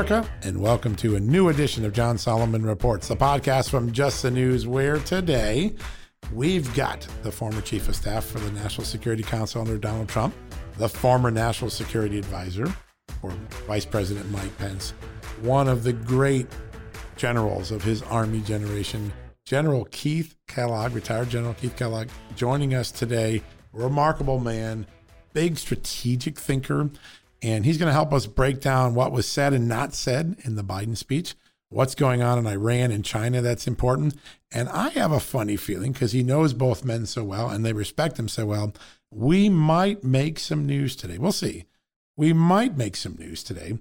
America, and welcome to a new edition of John Solomon Reports, the podcast from Just the News, where today we've got the former chief of staff for the National Security Council under Donald Trump, the former national security advisor for Vice President Mike Pence, one of the great generals of his Army generation, General Keith Kellogg, retired General Keith Kellogg, joining us today. Remarkable man, big strategic thinker and he's going to help us break down what was said and not said in the Biden speech, what's going on in Iran and China that's important. And I have a funny feeling because he knows both men so well and they respect him so well. We might make some news today. We'll see. We might make some news today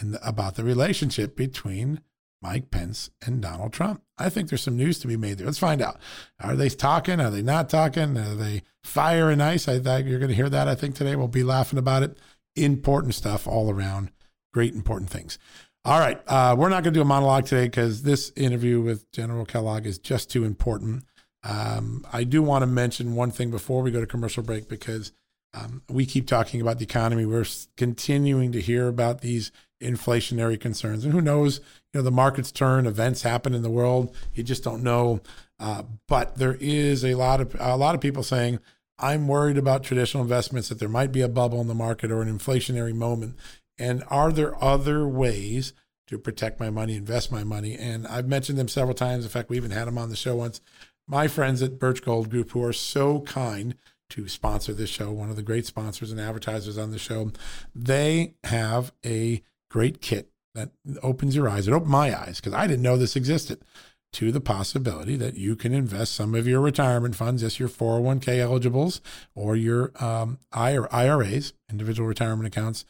and about the relationship between Mike Pence and Donald Trump. I think there's some news to be made there. Let's find out. Are they talking? Are they not talking? Are they fire and ice? I think you're going to hear that. I think today we'll be laughing about it important stuff all around. Great important things. All right. Uh, we're not going to do a monologue today because this interview with General Kellogg is just too important. Um, I do want to mention one thing before we go to commercial break because um, we keep talking about the economy. We're continuing to hear about these inflationary concerns, and who knows? You know, the markets turn, events happen in the world. You just don't know. Uh, but there is a lot of a lot of people saying I'm worried about traditional investments that there might be a bubble in the market or an inflationary moment. And are there other ways to protect my money, invest my money? And I've mentioned them several times. In fact, we even had them on the show once. My friends at Birch Gold Group, who are so kind to sponsor this show, one of the great sponsors and advertisers on the show, they have a great kit that opens your eyes. It opened my eyes because I didn't know this existed to the possibility that you can invest some of your retirement funds, as your 401k eligibles or your um, IRAs, individual retirement accounts,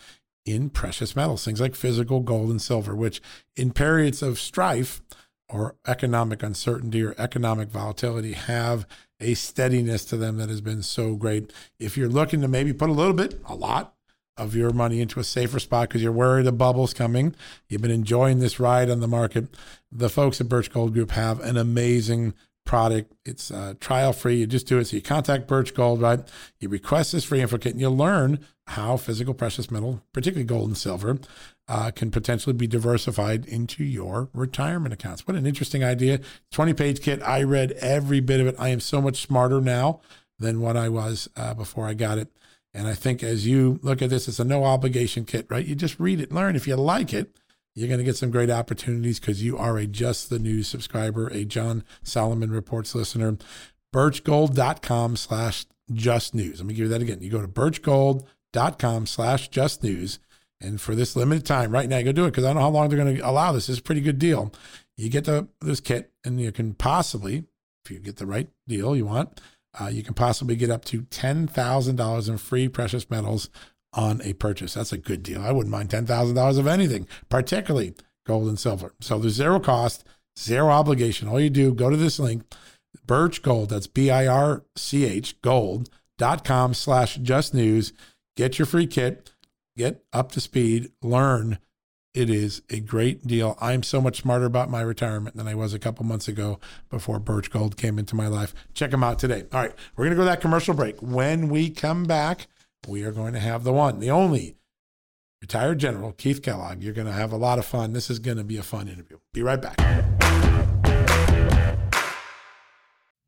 in precious metals, things like physical gold and silver, which in periods of strife or economic uncertainty or economic volatility have a steadiness to them that has been so great. If you're looking to maybe put a little bit, a lot, of your money into a safer spot because you're worried a bubble's coming. You've been enjoying this ride on the market. The folks at Birch Gold Group have an amazing product. It's uh, trial free. You just do it. So you contact Birch Gold, right? You request this free info kit and you'll learn how physical precious metal, particularly gold and silver, uh, can potentially be diversified into your retirement accounts. What an interesting idea. 20 page kit. I read every bit of it. I am so much smarter now than what I was uh, before I got it. And I think as you look at this, it's a no obligation kit, right? You just read it, learn. If you like it, you're going to get some great opportunities because you are a Just the News subscriber, a John Solomon Reports listener. Birchgold.com slash just news. Let me give you that again. You go to birchgold.com slash just news. And for this limited time, right now, you go do it because I don't know how long they're going to allow this. It's a pretty good deal. You get the, this kit and you can possibly, if you get the right deal you want, uh, you can possibly get up to $10,000 in free precious metals on a purchase. That's a good deal. I wouldn't mind $10,000 of anything, particularly gold and silver. So there's zero cost, zero obligation. All you do, go to this link, Birch Gold, that's B I R C H gold.com slash just news. Get your free kit, get up to speed, learn it is a great deal. I'm so much smarter about my retirement than I was a couple months ago before Birch Gold came into my life. Check them out today. All right, we're going to go to that commercial break. When we come back, we are going to have the one, the only retired General Keith Kellogg. You're going to have a lot of fun. This is going to be a fun interview. Be right back.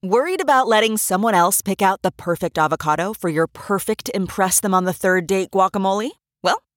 Worried about letting someone else pick out the perfect avocado for your perfect Impress Them on the Third Date guacamole?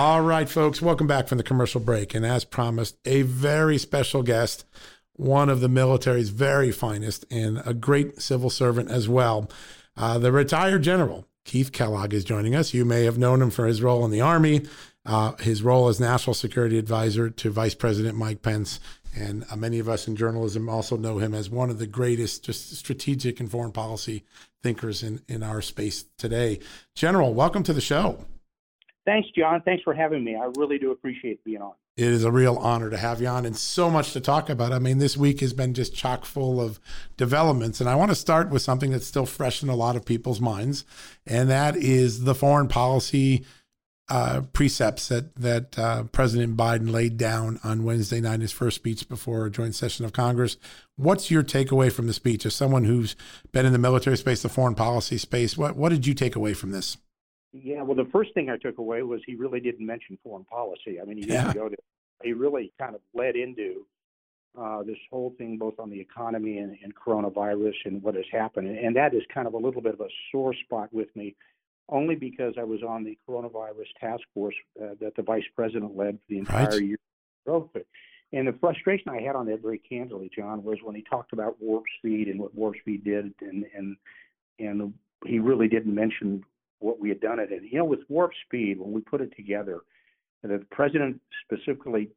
All right, folks, welcome back from the commercial break. And as promised, a very special guest, one of the military's very finest, and a great civil servant as well. Uh, the retired general, Keith Kellogg, is joining us. You may have known him for his role in the Army, uh, his role as National Security Advisor to Vice President Mike Pence. And uh, many of us in journalism also know him as one of the greatest just strategic and foreign policy thinkers in, in our space today. General, welcome to the show. Thanks, John. Thanks for having me. I really do appreciate being on. It is a real honor to have you on and so much to talk about. I mean, this week has been just chock full of developments. And I want to start with something that's still fresh in a lot of people's minds, and that is the foreign policy uh, precepts that, that uh, President Biden laid down on Wednesday night, in his first speech before a joint session of Congress. What's your takeaway from the speech? As someone who's been in the military space, the foreign policy space, what, what did you take away from this? Yeah, well, the first thing I took away was he really didn't mention foreign policy. I mean, he didn't go to. He really kind of led into uh, this whole thing, both on the economy and, and coronavirus and what has happened, and, and that is kind of a little bit of a sore spot with me, only because I was on the coronavirus task force uh, that the vice president led for the entire right. year. And the frustration I had on that very candidly, John, was when he talked about warp speed and what warp speed did, and and and he really didn't mention what we had done it in. You know, with Warp Speed, when we put it together, the president specifically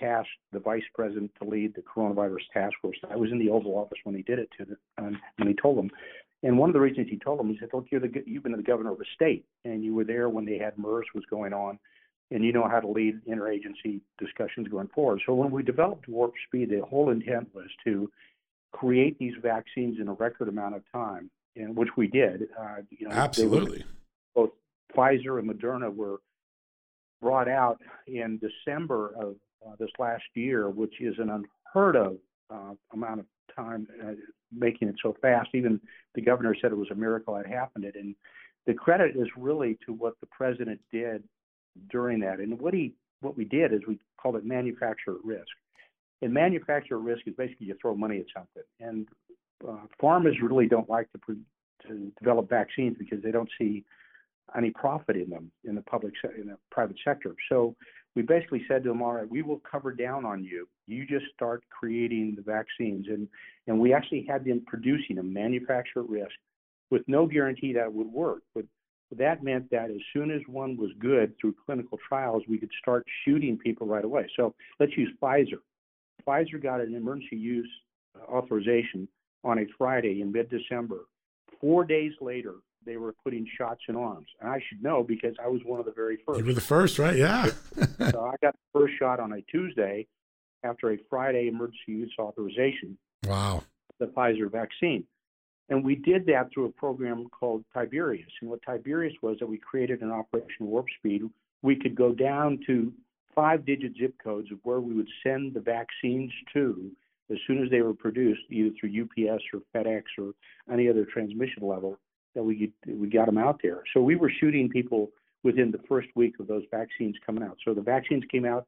tasked the vice president to lead the coronavirus task force. I was in the Oval Office when he did it to the, um, when he told them. And one of the reasons he told them, he said, "Look, you're the you've been the governor of a state, and you were there when they had MERS was going on, and you know how to lead interagency discussions going forward." So when we developed Warp Speed, the whole intent was to create these vaccines in a record amount of time, and which we did. Uh, you know, absolutely. both Pfizer and Moderna were brought out in December of uh, this last year, which is an unheard of uh, amount of time uh, making it so fast. Even the governor said it was a miracle it happened. It and the credit is really to what the president did during that. And what he what we did is we called it manufacturer risk. And manufacturer risk is basically you throw money at something. And uh, pharmas really don't like to, to develop vaccines because they don't see any profit in them in the public se- in the private sector. So we basically said to them, all right, we will cover down on you. You just start creating the vaccines, and and we actually had them producing them, manufacturer risk, with no guarantee that would work. But that meant that as soon as one was good through clinical trials, we could start shooting people right away. So let's use Pfizer. Pfizer got an emergency use uh, authorization on a Friday in mid-December. Four days later, they were putting shots in arms. And I should know because I was one of the very first. You were the first, right? Yeah. so I got the first shot on a Tuesday after a Friday emergency use authorization. Wow. The Pfizer vaccine. And we did that through a program called Tiberius. And what Tiberius was that we created an Operation Warp Speed. We could go down to five digit zip codes of where we would send the vaccines to as soon as they were produced, either through UPS or FedEx or any other transmission level that we we got them out there. So we were shooting people within the first week of those vaccines coming out. So the vaccines came out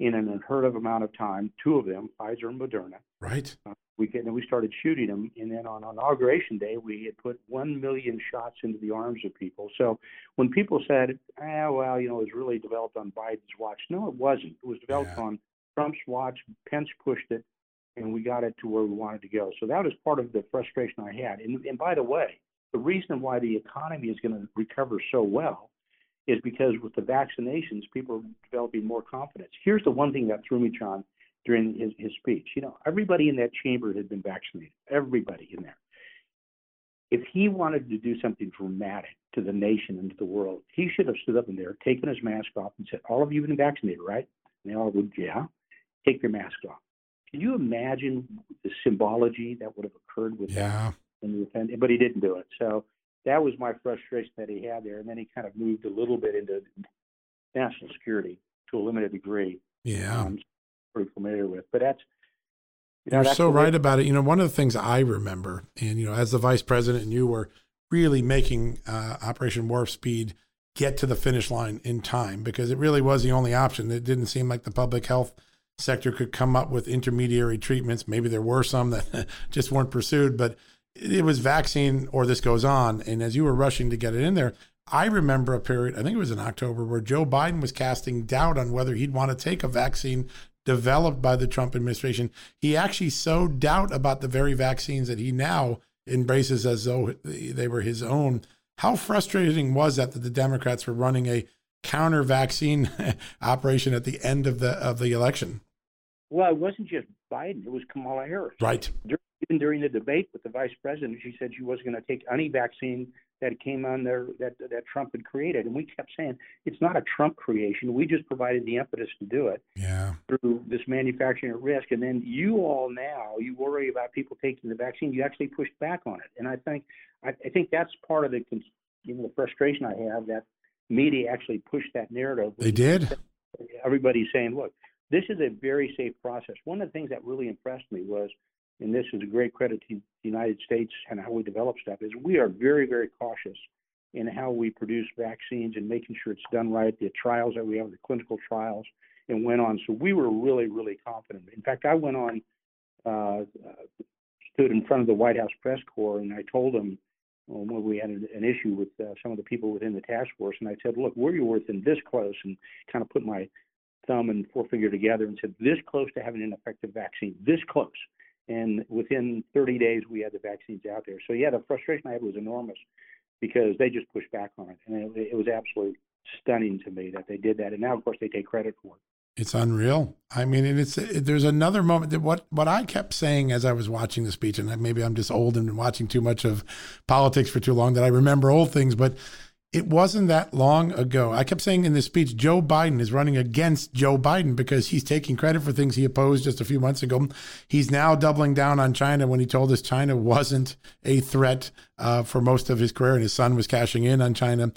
in an unheard of amount of time. Two of them, Pfizer and Moderna. Right. Uh, we get, and we started shooting them, and then on inauguration day, we had put one million shots into the arms of people. So when people said, "Ah, well, you know, it was really developed on Biden's watch," no, it wasn't. It was developed yeah. on Trump's watch. Pence pushed it, and we got it to where we wanted to go. So that was part of the frustration I had. And, and by the way, the reason why the economy is going to recover so well is because with the vaccinations, people are developing more confidence. Here's the one thing that threw me, John, during his, his speech. You know, everybody in that chamber had been vaccinated. Everybody in there. if he wanted to do something dramatic to the nation and to the world, he should have stood up in there, taken his mask off, and said, "All of you have been vaccinated, right?" And they all would, "Yeah." Take your mask off. Can you imagine the symbology that would have occurred with yeah. that in the event? But he didn't do it. So that was my frustration that he had there. And then he kind of moved a little bit into national security to a limited degree. Yeah. Um, pretty familiar with. But that's you are so right about it. You know, one of the things I remember, and you know, as the vice president, and you were really making uh, Operation Warp Speed get to the finish line in time because it really was the only option. It didn't seem like the public health sector could come up with intermediary treatments. Maybe there were some that just weren't pursued, but it was vaccine or this goes on. And as you were rushing to get it in there, I remember a period, I think it was in October, where Joe Biden was casting doubt on whether he'd want to take a vaccine developed by the Trump administration. He actually sowed doubt about the very vaccines that he now embraces as though they were his own. How frustrating was that that the Democrats were running a counter vaccine operation at the end of the of the election? Well, it wasn't just Biden; it was Kamala Harris. Right. Even during the debate with the vice president, she said she wasn't going to take any vaccine that came on there that that Trump had created, and we kept saying it's not a Trump creation. We just provided the impetus to do it. Yeah. Through this manufacturing at risk, and then you all now you worry about people taking the vaccine. You actually pushed back on it, and I think I, I think that's part of the you know the frustration I have that media actually pushed that narrative. They did. Everybody's saying, look, this is a very safe process. One of the things that really impressed me was and this is a great credit to the United States and how we develop stuff, is we are very, very cautious in how we produce vaccines and making sure it's done right. The trials that we have, the clinical trials, and went on. So we were really, really confident. In fact, I went on, uh, stood in front of the White House press corps, and I told them when we had an, an issue with uh, some of the people within the task force, and I said, "Look, we're within this close," and kind of put my thumb and forefinger together and said, "This close to having an effective vaccine, this close." And within 30 days we had the vaccines out there. So yeah, the frustration I had was enormous because they just pushed back on it, and it, it was absolutely stunning to me that they did that. And now, of course, they take credit for it. It's unreal. I mean, it's it, there's another moment that what what I kept saying as I was watching the speech, and maybe I'm just old and watching too much of politics for too long that I remember old things, but it wasn't that long ago. I kept saying in this speech, Joe Biden is running against Joe Biden because he's taking credit for things he opposed just a few months ago. He's now doubling down on China when he told us China wasn't a threat uh, for most of his career and his son was cashing in on China.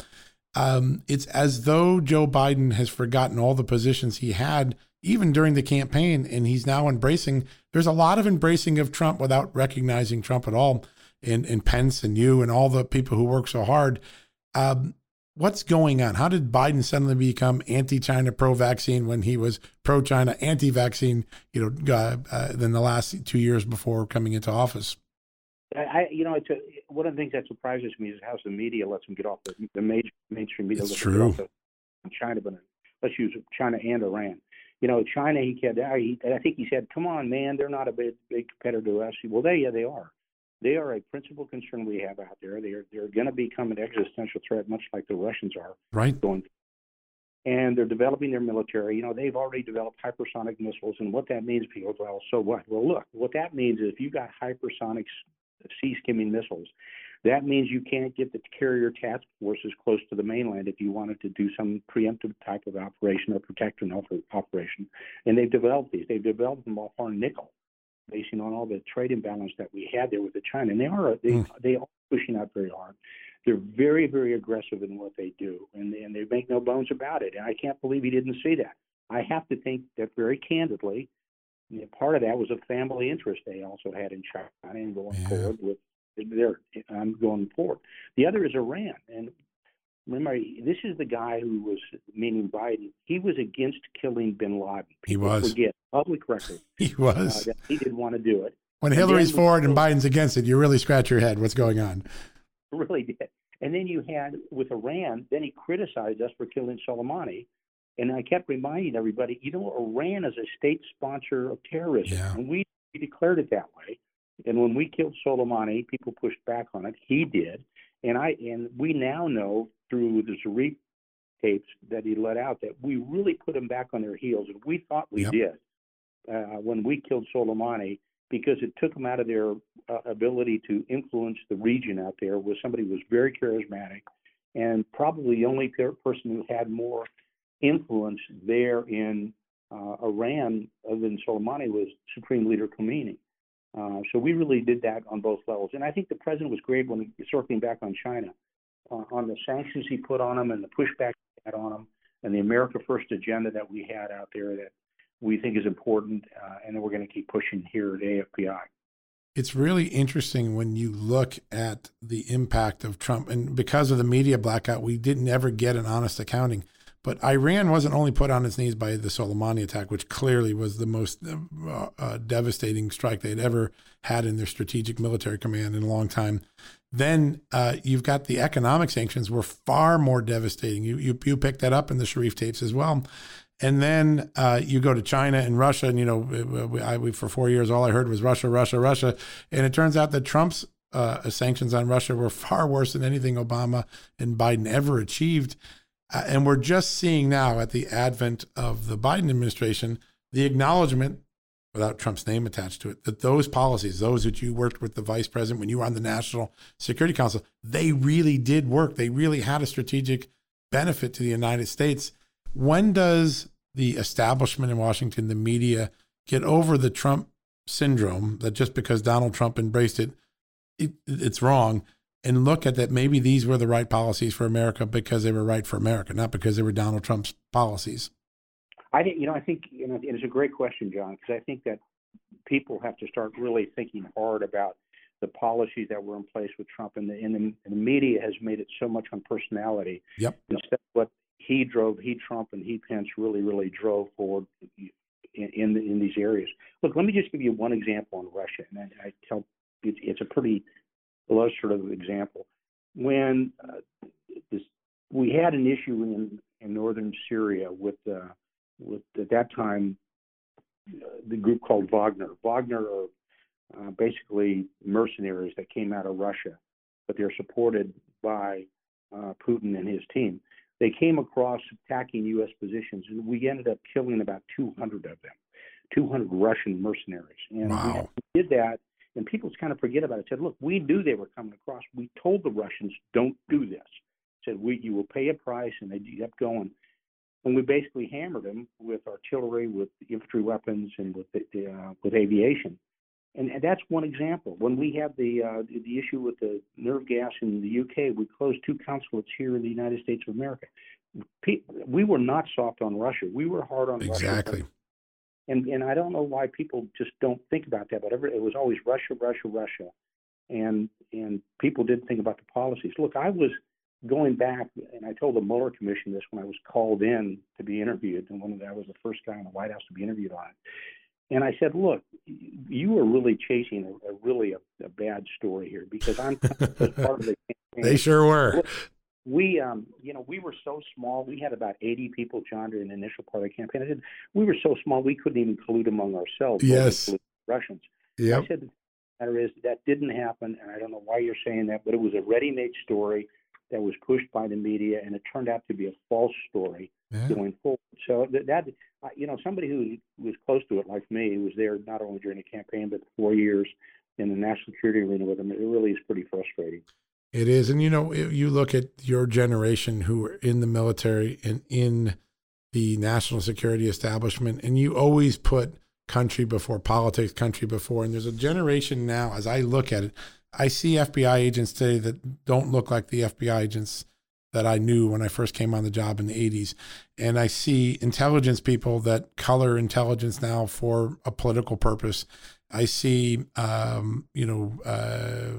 Um, it's as though Joe Biden has forgotten all the positions he had even during the campaign, and he's now embracing. There's a lot of embracing of Trump without recognizing Trump at all, and, and Pence and you and all the people who work so hard. Um, what's going on? How did Biden suddenly become anti-China, pro-vaccine when he was pro-China, anti-vaccine? You know, uh, uh, than the last two years before coming into office. I, you know, it's a, one of the things that surprises me is how the media lets him get off the, the major mainstream media. It's true. Get off the, China, but let's use China and Iran. You know, China. He kept. He, I think he said, "Come on, man, they're not a big, big competitor to us." Well, they, yeah, they are. They are a principal concern we have out there. They are they're going to become an existential threat, much like the Russians are. Right. Going. And they're developing their military. You know, they've already developed hypersonic missiles, and what that means, people, well, so what? Well, look, what that means is if you've got hypersonic sea skimming missiles, that means you can't get the carrier task forces close to the mainland if you wanted to do some preemptive type of operation or protector operation. And they've developed these. They've developed them off our nickel basing on all the trade imbalance that we had there with the China. And they are they mm. they are pushing out very hard. They're very very aggressive in what they do, and and they make no bones about it. And I can't believe he didn't see that. I have to think that very candidly, part of that was a family interest they also had in China and going yeah. forward with their um, going forward. The other is Iran, and remember, this is the guy who was, meaning Biden, he was against killing bin Laden. People he was. Forget, public record. He was. Uh, he didn't want to do it. When and Hillary's for it and Biden's against it, you really scratch your head. What's going on? Really did. And then you had with Iran, then he criticized us for killing Soleimani. And I kept reminding everybody, you know, Iran is a state sponsor of terrorism. Yeah. And we, we declared it that way. And when we killed Soleimani, people pushed back on it. He did. And I and we now know through the Zarif tapes that he let out that we really put them back on their heels, and we thought we yep. did uh, when we killed Soleimani. because it took them out of their uh, ability to influence the region out there where somebody was very charismatic and probably the only person who had more influence there in uh, Iran other than Soleimani was Supreme Leader Khomeini. Uh, so we really did that on both levels. And I think the president was great when he, circling back on China, uh, on the sanctions he put on them and the pushback he had on them and the America First agenda that we had out there that we think is important, uh, and that we're going to keep pushing here at AFPI. It's really interesting when you look at the impact of Trump, and because of the media blackout, we didn't ever get an honest accounting. But Iran wasn't only put on its knees by the Soleimani attack, which clearly was the most uh, uh, devastating strike they'd ever had in their strategic military command in a long time. Then uh, you've got the economic sanctions were far more devastating. You, you you picked that up in the Zarif tapes as well. And then uh, you go to China and Russia, and you know, I, we, for four years, all I heard was Russia, Russia, Russia, and it turns out that Trump's uh, sanctions on Russia were far worse than anything Obama and Biden ever achieved. Uh, and we're just seeing now, at the advent of the Biden administration, the acknowledgement, without Trump's name attached to it, that those policies, those that you worked with the vice president when you were on the National Security Council, they really did work. They really had a strategic benefit to the United States when does the establishment in Washington, the media, get over the Trump syndrome that just because Donald Trump embraced it, it it's wrong? And look at that. Maybe these were the right policies for America because they were right for America, not because they were Donald Trump's policies. I think you know. I think you know. It's a great question, John, because I think that people have to start really thinking hard about the policies that were in place with Trump, and the, and the, and the media has made it so much on personality yep. instead of what he drove, he Trump and he Pence really, really drove forward in in, in these areas. Look, let me just give you one example on Russia, and I, I tell it's, it's a pretty illustrative example. When uh, this, we had an issue in in northern Syria with uh, with at that time uh, the group called Wagner. Wagner are uh, basically mercenaries that came out of Russia, but they're supported by uh, Putin and his team they came across attacking U.S. positions, and we ended up killing about 200 of them, 200 Russian mercenaries. And wow. we did that, and people just kind of forget about it. Said, look, we knew they were coming across. We told the Russians, don't do this. Said, we you will pay a price, and they kept going. And we basically hammered them with artillery, with infantry weapons, and with the, uh, with aviation. And, and that's one example. When we had the, uh, the issue with the nerve gas in the UK, we closed two consulates here in the United States of America. We were not soft on Russia. We were hard on exactly. Russia. And and I don't know why people just don't think about that. But every, it was always Russia, Russia, Russia, and and people didn't think about the policies. Look, I was going back, and I told the Mueller Commission this when I was called in to be interviewed, and one when I was the first guy in the White House to be interviewed on it. And I said, look, you are really chasing a, a really a, a, bad story here because I'm part of the campaign. They sure were. We, um, you know, we were so small. We had about 80 people, John, during the initial part of the campaign. I said, we were so small we couldn't even collude among ourselves. Yes. Russians. Yeah. I said, the matter is that didn't happen, and I don't know why you're saying that, but it was a ready-made story that was pushed by the media, and it turned out to be a false story yeah. going forward. So that, that you know, somebody who was close to it, like me, who was there not only during the campaign but four years in the national security arena with them, it really is pretty frustrating. It is, and you know, you look at your generation who were in the military and in the national security establishment, and you always put country before politics, country before. And there's a generation now, as I look at it, I see FBI agents today that don't look like the FBI agents that I knew when I first came on the job in the 80s. And I see intelligence people that color intelligence now for a political purpose. I see, um, you know, uh,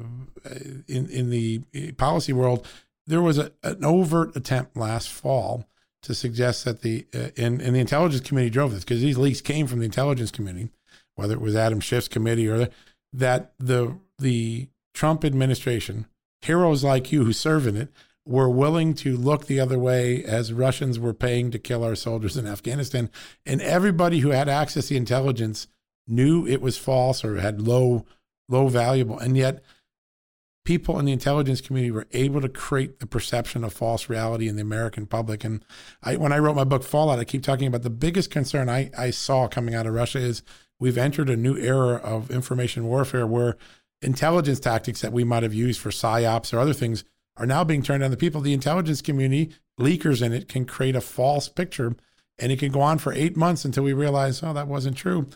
in in the policy world, there was a, an overt attempt last fall to suggest that the uh, and, and the intelligence committee drove this because these leaks came from the intelligence committee, whether it was Adam Schiff's committee or the, that the the Trump administration, heroes like you who serve in it, were willing to look the other way as Russians were paying to kill our soldiers in Afghanistan. And everybody who had access to intelligence knew it was false or had low, low valuable. And yet people in the intelligence community were able to create the perception of false reality in the American public. And I, when I wrote my book Fallout, I keep talking about the biggest concern I, I saw coming out of Russia is we've entered a new era of information warfare where intelligence tactics that we might have used for psyops or other things are now being turned on the people. The intelligence community, leakers in it, can create a false picture and it can go on for eight months until we realize, oh, that wasn't true.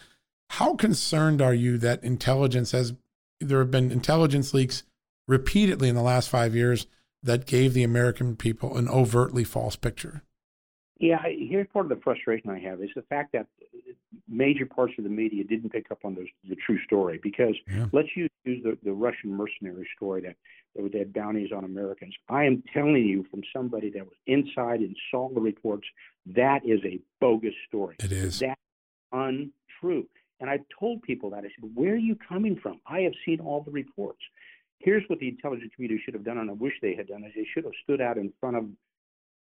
How concerned are you that intelligence has, there have been intelligence leaks repeatedly in the last five years that gave the American people an overtly false picture? Yeah, here's part of the frustration I have is the fact that major parts of the media didn't pick up on the, the true story. Because yeah. let's use, use the, the Russian mercenary story that, that had bounties on Americans. I am telling you from somebody that was inside and saw the reports, that is a bogus story. It is. That's untrue. And I told people that. I said, Where are you coming from? I have seen all the reports. Here's what the intelligence community should have done, and I wish they had done, is they should have stood out in front of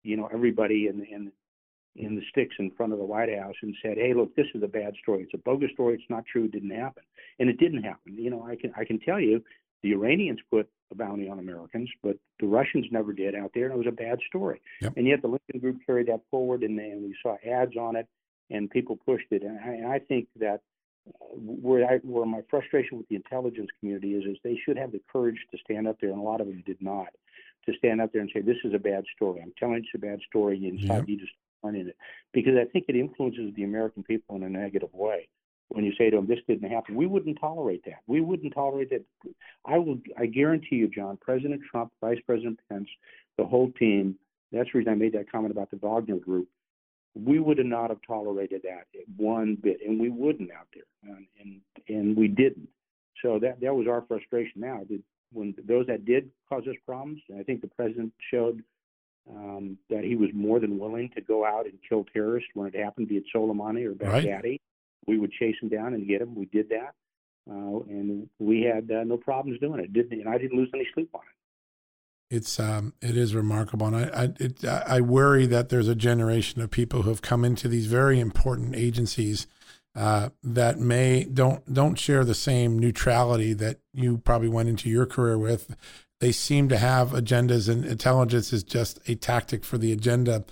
you know everybody in in in the sticks in front of the White House and said, "Hey, look, this is a bad story. It's a bogus story. It's not true. It didn't happen." And it didn't happen. You know, I can I can tell you, the Iranians put a bounty on Americans, but the Russians never did out there, and it was a bad story. Yep. And yet the Lincoln Group carried that forward, and, and we saw ads on it, and people pushed it. And I, and I think that where I, where my frustration with the intelligence community is, is they should have the courage to stand up there, and a lot of them did not, to stand up there and say, "This is a bad story. I'm telling you, it's a bad story. And you yep. need to in it because I think it influences the American people in a negative way. When you say to them, "This didn't happen," we wouldn't tolerate that. We wouldn't tolerate that. I will. I guarantee you, John. President Trump, Vice President Pence, the whole team. That's the reason I made that comment about the Wagner Group. We would have not have tolerated that one bit, and we wouldn't out there, and and, and we didn't. So that that was our frustration. Now, when those that did cause us problems, I think the president showed um, that he was more than willing to go out and kill terrorists when it happened, be it Soleimani or Baghdadi. Right. We would chase him down and get him. We did that, uh, and we had uh, no problems doing it. Didn't and I didn't lose any sleep on it. It's um, it is remarkable, and I I, it, I worry that there's a generation of people who have come into these very important agencies uh, that may don't don't share the same neutrality that you probably went into your career with they seem to have agendas, and intelligence is just a tactic for the agenda.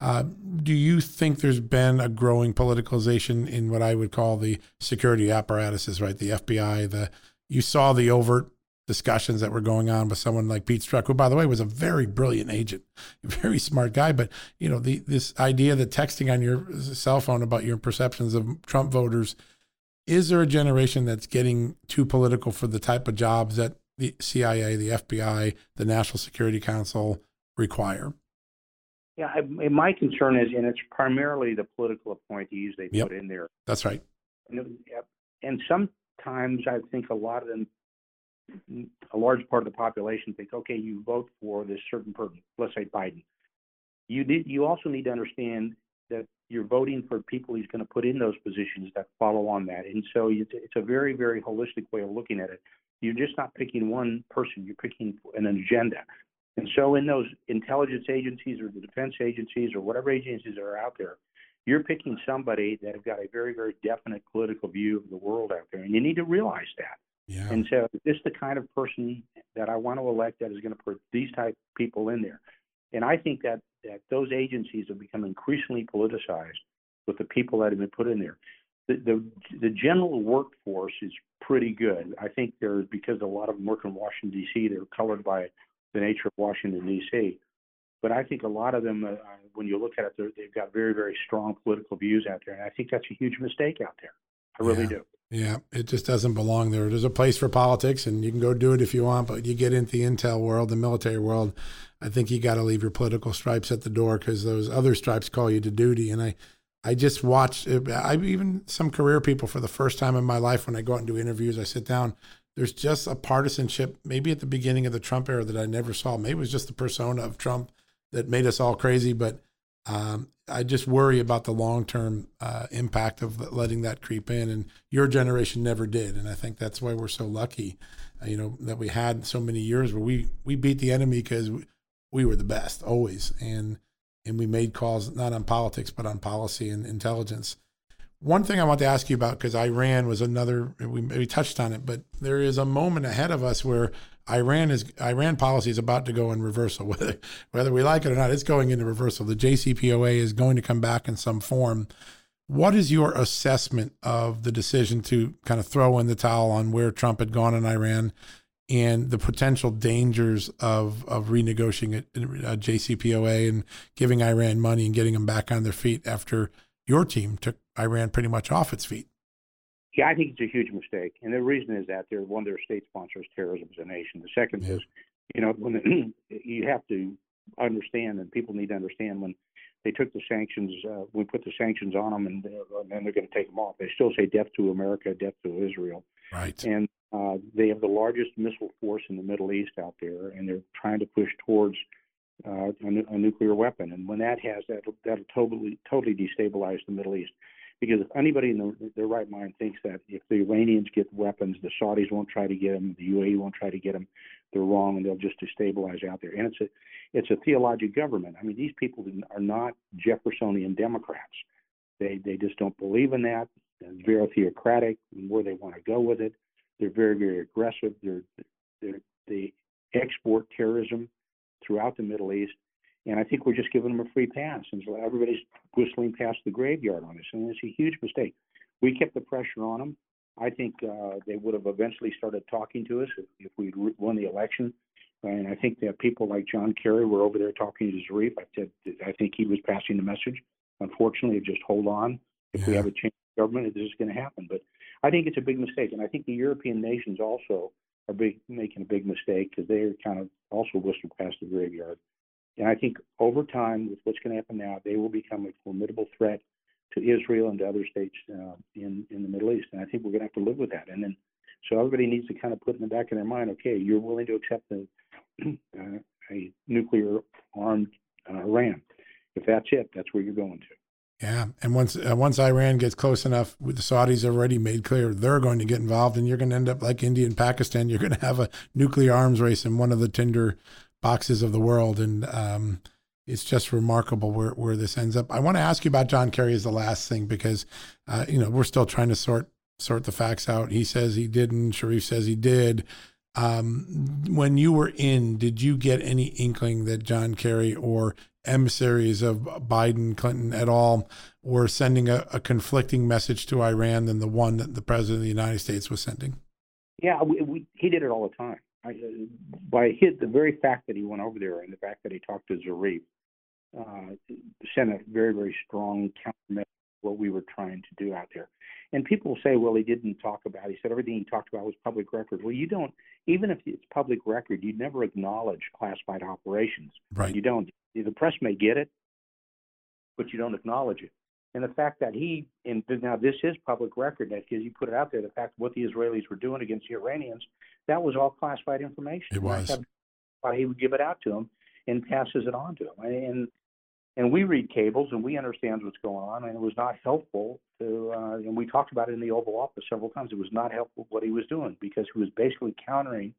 Uh, do you think there's been a growing politicalization in what I would call the security apparatuses, right? The FBI, the you saw the overt discussions that were going on with someone like Pete Strzok, who, by the way, was a very brilliant agent, very smart guy. But you know, the this idea that texting on your cell phone about your perceptions of Trump voters, is there a generation that's getting too political for the type of jobs that the CIA, the FBI, the National Security Council require? Yeah, I, my concern is, and it's primarily the political appointees they yep. put in there. That's right. And, and sometimes I think a lot of them, a large part of the population, think, okay, you vote for this certain person, let's say Biden. You did. You also need to understand that you're voting for people he's going to put in those positions that follow on that, and so it's, it's a very, very holistic way of looking at it. You're just not picking one person, you're picking an agenda. And so, in those intelligence agencies or the defense agencies or whatever agencies are out there, you're picking somebody that have got a very, very definite political view of the world out there, and you need to realize that. Yeah. And so, this is the kind of person that I want to elect that is going to put these type of people in there. And I think that that those agencies have become increasingly politicized with the people that have been put in there the, the, the general workforce is pretty good. I think there's because a lot of them work in Washington D.C. They're colored by the nature of Washington D.C. But I think a lot of them, uh, when you look at it, they've got very very strong political views out there, and I think that's a huge mistake out there. I really yeah. do. Yeah, it just doesn't belong there. There's a place for politics, and you can go do it if you want, but you get into the intel world, the military world. I think you got to leave your political stripes at the door because those other stripes call you to duty. And I, I just watch. I even some career people for the first time in my life when I go out and do interviews, I sit down. There's just a partisanship, maybe at the beginning of the Trump era that I never saw. Maybe it was just the persona of Trump that made us all crazy. But um, I just worry about the long term uh, impact of letting that creep in. And your generation never did, and I think that's why we're so lucky. Uh, you know that we had so many years where we we beat the enemy because we, we were the best always, and and we made calls not on politics but on policy and intelligence. One thing I want to ask you about because Iran was another we maybe touched on it, but there is a moment ahead of us where Iran is Iran policy is about to go in reversal. Whether whether we like it or not, it's going into reversal. The JCPOA is going to come back in some form. What is your assessment of the decision to kind of throw in the towel on where Trump had gone in Iran and the potential dangers of, of renegotiating uh, a, a JCPOA and giving Iran money and getting them back on their feet after your team took Iran pretty much off its feet? Yeah, I think it's a huge mistake, and the reason is that they're one of their state sponsors terrorism as a nation. The second yeah. is, you know, when the, you have to understand, and people need to understand when they took the sanctions, uh, we put the sanctions on them, and, and then they're going to take them off. They still say death to America, death to Israel. Right. And uh, they have the largest missile force in the Middle East out there, and they're trying to push towards uh, a, a nuclear weapon. And when that has that, that'll totally totally destabilize the Middle East. Because if anybody in the, their right mind thinks that if the Iranians get weapons, the Saudis won't try to get them, the UAE won't try to get them, they're wrong, and they'll just destabilize out there. And it's a it's a theologic government. I mean, these people are not Jeffersonian Democrats. They they just don't believe in that. It's very theocratic and where they want to go with it. They're very very aggressive. They're, they're they export terrorism throughout the Middle East, and I think we're just giving them a free pass. And so everybody's whistling past the graveyard on us, and it's a huge mistake. We kept the pressure on them. I think uh, they would have eventually started talking to us if, if we'd won the election. And I think that people like John Kerry were over there talking to Zarif. I said I think he was passing the message. Unfortunately, just hold on. If yeah. we have a change in government, this is going to happen. But I think it's a big mistake, and I think the European nations also are big, making a big mistake because they're kind of also whistled past the graveyard. And I think over time, with what's going to happen now, they will become a formidable threat to Israel and to other states uh, in in the Middle East. And I think we're going to have to live with that. And then, so everybody needs to kind of put in the back of their mind, okay, you're willing to accept the, uh, a nuclear armed uh, Iran. If that's it, that's where you're going to. Yeah, and once uh, once Iran gets close enough, the Saudis have already made clear they're going to get involved, and you're going to end up like India and Pakistan. You're going to have a nuclear arms race in one of the tinder boxes of the world, and um, it's just remarkable where where this ends up. I want to ask you about John Kerry as the last thing because uh, you know we're still trying to sort sort the facts out. He says he didn't. Zarif says he did. Um, when you were in, did you get any inkling that John Kerry or emissaries of Biden, Clinton at all were sending a, a, conflicting message to Iran than the one that the president of the United States was sending? Yeah, we, we, he did it all the time. I, by his, the very fact that he went over there and the fact that he talked to Zarif uh, sent a very, very strong counter to what we were trying to do out there. And people say, well, he didn't talk about. It. He said everything he talked about was public record. Well, you don't. Even if it's public record, you never acknowledge classified operations. Right. You don't. The press may get it, but you don't acknowledge it. And the fact that he, and now this is public record, that because you put it out there, the fact what the Israelis were doing against the Iranians, that was all classified information. It was. Why he would give it out to them and passes it on to him. And and we read cables and we understand what's going on. And it was not helpful to, uh, and we talked about it in the Oval Office several times. It was not helpful what he was doing because he was basically countering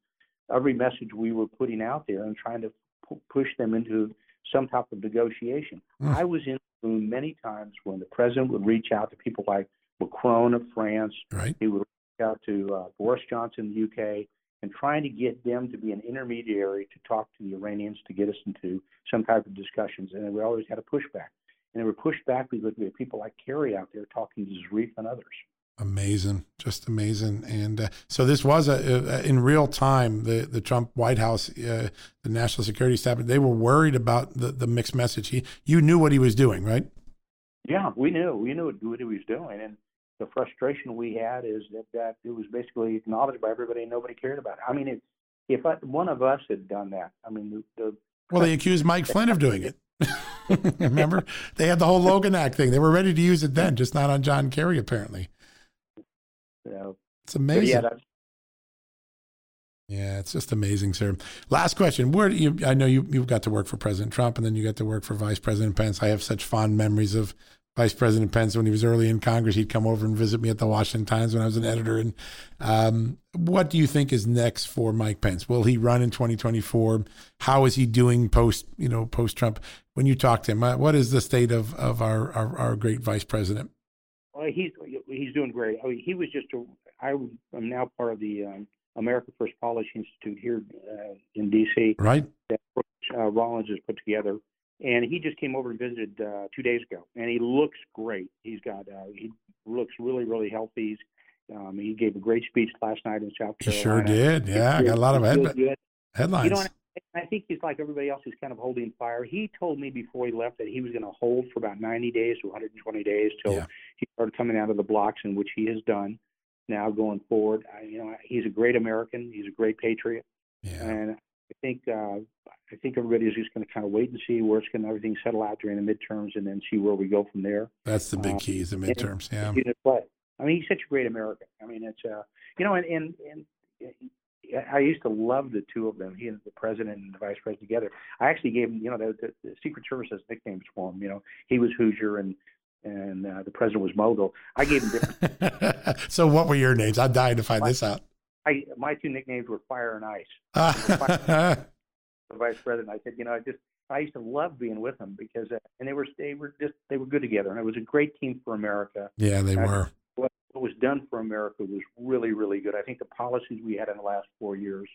every message we were putting out there and trying to p- push them into some type of negotiation. Mm. I was in the room many times when the president would reach out to people like Macron of France. Right. He would out to uh, Boris Johnson in the UK and trying to get them to be an intermediary to talk to the Iranians to get us into some type of discussions. And we always had a pushback. And they were pushed back because we had people like Kerry out there talking to Zarif and others. Amazing, just amazing. And uh, so this was a, a, in real time. The the Trump White House, uh, the National Security Staff, they were worried about the, the mixed message. He, you knew what he was doing, right? Yeah, we knew. We knew what he was doing, and the frustration we had is that that it was basically acknowledged by everybody and nobody cared about it. I mean, if if I, one of us had done that, I mean, the, the well, they accused Mike Flynn of doing it. Remember, they had the whole Logan Act thing. They were ready to use it then, just not on John Kerry, apparently. Yeah, it's amazing. Yeah, yeah, it's just amazing, sir. Last question: Where do you? I know you you got to work for President Trump, and then you got to work for Vice President Pence. I have such fond memories of Vice President Pence when he was early in Congress. He'd come over and visit me at the Washington Times when I was an editor. And um, what do you think is next for Mike Pence? Will he run in 2024? How is he doing post, you know, post Trump? When you talk to him, uh, what is the state of of our our, our great Vice President? Well, he's he's doing great. I mean, he was just a. I am now part of the um, America First Policy Institute here uh, in D.C. Right. That uh, Rollins has put together and he just came over and visited uh, two days ago, and he looks great. He's got uh, he looks really really healthy. He's, um, he gave a great speech last night in South He sure did. Yeah, I got a lot of He head- headlines. You know, I think he's like everybody else. He's kind of holding fire. He told me before he left that he was going to hold for about 90 days to 120 days till Yeah. he started coming out of the blocks, in which he has done. Now going forward, I, you know, he's a great American. He's a great patriot, yeah. and think uh, I think everybody is just going to kind of wait and see where it's going to everything settle out during the midterms, and then see where we go from there. That's the big uh, key is the and- midterms. Yeah. Continue to play. I mean, he's such a great American. I mean, it's uh, you know, and and and I used to love the two of them, he and the president and the vice president together. I actually gave him, you know, the, the, the Secret Service has nicknames for him. You know, he was Hoosier and and uh, the president was Mogul. I gave him different. so what were your names? I'm dying to find this out. I my two nicknames were Fire and Ice. The vice president. I said, you know, I just I used to love being with them because uh, and they were they were just they were good together and it was a great team for America. Yeah, they I- were. what, what was done for America was really, really good. I think the policies we had in the last four years,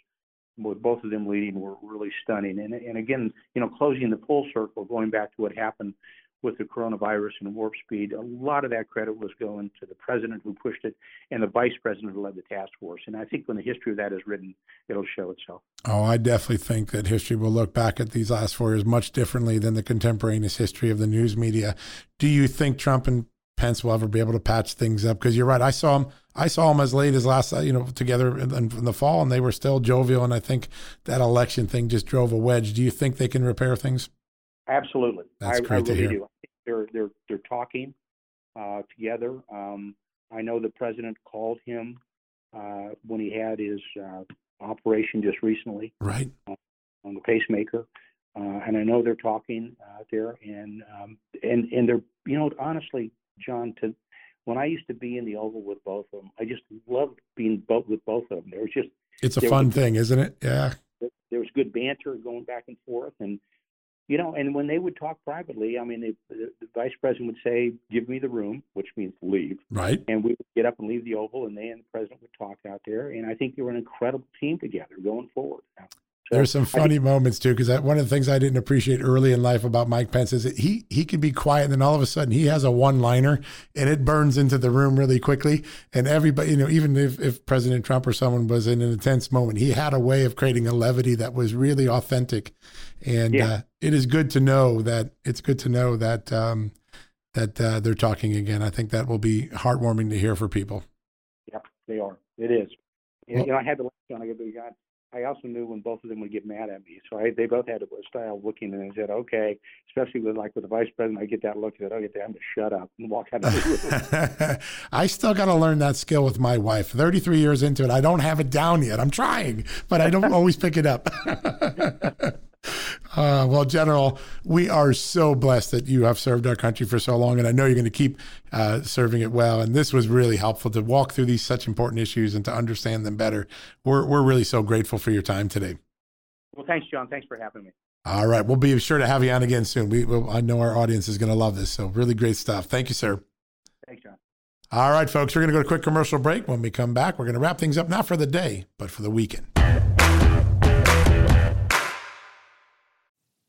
with both of them leading, were really stunning. And and again, you know, closing the full circle, going back to what happened with the coronavirus and warp speed, a lot of that credit was going to the president who pushed it and the vice president who led the task force. And I think when the history of that is written, it'll show itself. Oh, I definitely think that history will look back at these last four years much differently than the contemporaneous history of the news media. Do you think Trump and Pence will ever be able to patch things up? Because you're right. I saw him. I saw him as late as last, you know, together in, in the fall, and they were still jovial. And I think that election thing just drove a wedge. Do you think they can repair things? Absolutely, That's I, great I to really hear. do. They're they're they're talking uh, together. Um, I know the president called him uh, when he had his uh, operation just recently Right. on the pacemaker, uh, and I know they're talking out there. And um, and and they're you know honestly, John, to when I used to be in the Oval with both of them, I just loved being both with both of them. There was just It's a fun was- thing, isn't it? Yeah. there was good banter going back and forth and you know and when they would talk privately i mean they, the, the vice president would say give me the room which means leave. Right. and we would get up and leave the oval and they and the president would talk out there. And i think they were an incredible team together going forward There's some funny moments too, because one of the things I didn't appreciate early in life about Mike Pence is that he he could be quiet, and then all of a sudden he has a one liner, and it burns into the room really quickly. And everybody, you know, even if, if President Trump or someone was in an intense moment, he had a way of creating a levity that was really authentic. And Yeah. uh, it is good to know that it's good to know that um, that uh, they're talking again. I think that will be heartwarming to hear for people. yeah they are it is Well- you know i had to laugh on i go god I also knew when both of them would get mad at me, so I, they both had a style of looking, and I said, "Okay." Especially with like with the vice president, I get that look. I said, "Oh, get that to shut up and walk out of the room." I still got to learn that skill with my wife. 33 years into it, I don't have it down yet. I'm trying, but I don't always pick it up. Uh, well, General, we are so blessed that you have served our country for so long, and I know you're going to keep uh, serving it well. And this was really helpful to walk through these such important issues and to understand them better. We're we're really so grateful for your time today. well, thanks, John. Thanks for having me. All right, we'll be sure to have you on again soon. We, we'll, I know our audience is going to love this. So really great stuff. Thank you, sir. Thanks, John. All right, folks, we're going to go to a quick commercial break. When we come back, we're going to wrap things up not for the day, but for the weekend.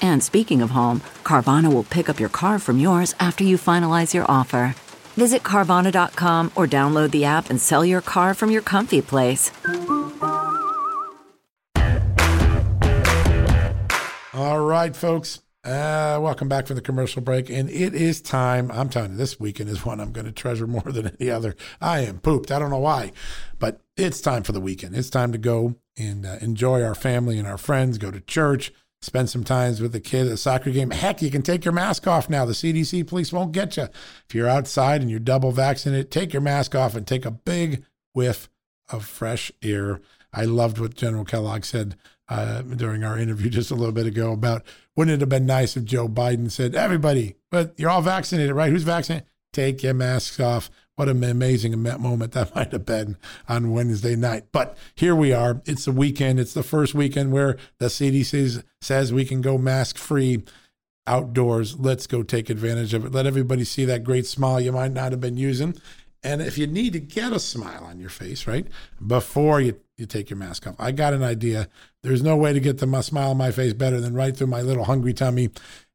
And speaking of home, Carvana will pick up your car from yours after you finalize your offer. Visit Carvana.com or download the app and sell your car from your comfy place. All right, folks. Uh, welcome back from the commercial break. And it is time. I'm telling you, this weekend is one I'm going to treasure more than any other. I am pooped. I don't know why, but it's time for the weekend. It's time to go and uh, enjoy our family and our friends, go to church, spend some times with the kid at a soccer game. Heck, you can take your mask off now. The CDC police won't get you. If you're outside and you're double vaccinated, take your mask off and take a big whiff of fresh air. I loved what General Kellogg said uh, during our interview just a little bit ago about wouldn't it have been nice if Joe Biden said, everybody, but you're all vaccinated, right? Who's vaccinated? Take your masks off. What an amazing moment that might have been on Wednesday night. But here we are. It's the weekend. It's the first weekend where the CDC says we can go mask free outdoors. Let's go take advantage of it. Let everybody see that great smile you might not have been using. And if you need to get a smile on your face, right, before you, you take your mask off, I got an idea. There's no way to get the smile on my face better than right through my little hungry tummy.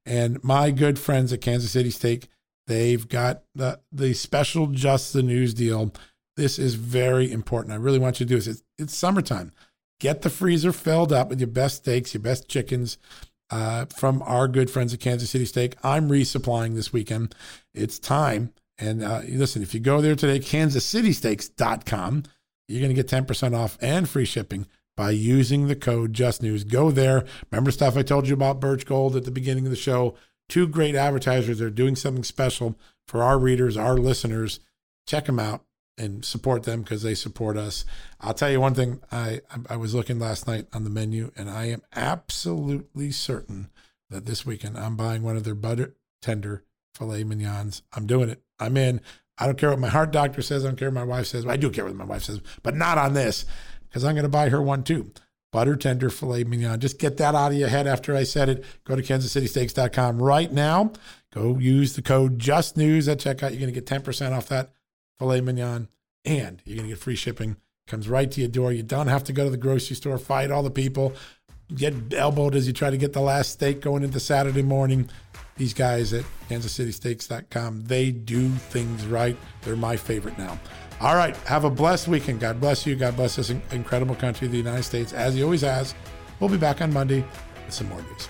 And my good friends at Kansas City Steak, they've got the, the special Just the News deal. This is very important. I really want you to do this. It's, it's summertime. Get the freezer filled up with your best steaks, your best chickens uh, from our good friends at Kansas City Steak. I'm resupplying this weekend. It's time and uh, listen, if you go there today, kansascitysteaks.com, you're going to get 10% off and free shipping by using the code JustNews. Go there. Remember stuff I told you about Birch Gold at the beginning of the show? Two great advertisers are doing something special for our readers, our listeners. Check them out and support them because they support us. I'll tell you one thing. I I was looking last night on the menu, and I am absolutely certain that this weekend I'm buying one of their butter tender filet mignons. I'm doing it. I'm in. I don't care what my heart doctor says. I don't care what my wife says. I do care what my wife says, but not on this because I'm going to buy her one too. Butter tender filet mignon. Just get that out of your head after I said it. Go to kansascitysteaks.com right now. Go use the code JustNews at checkout. You're going to get 10% off that filet mignon and you're going to get free shipping. Comes right to your door. You don't have to go to the grocery store, fight all the people, get elbowed as you try to get the last steak going into Saturday morning these guys at kansascitysteaks.com, they do things right. They're my favorite now. All right. Have a blessed weekend. God bless you. God bless this incredible country, the United States, as he always has. We'll be back on Monday with some more news.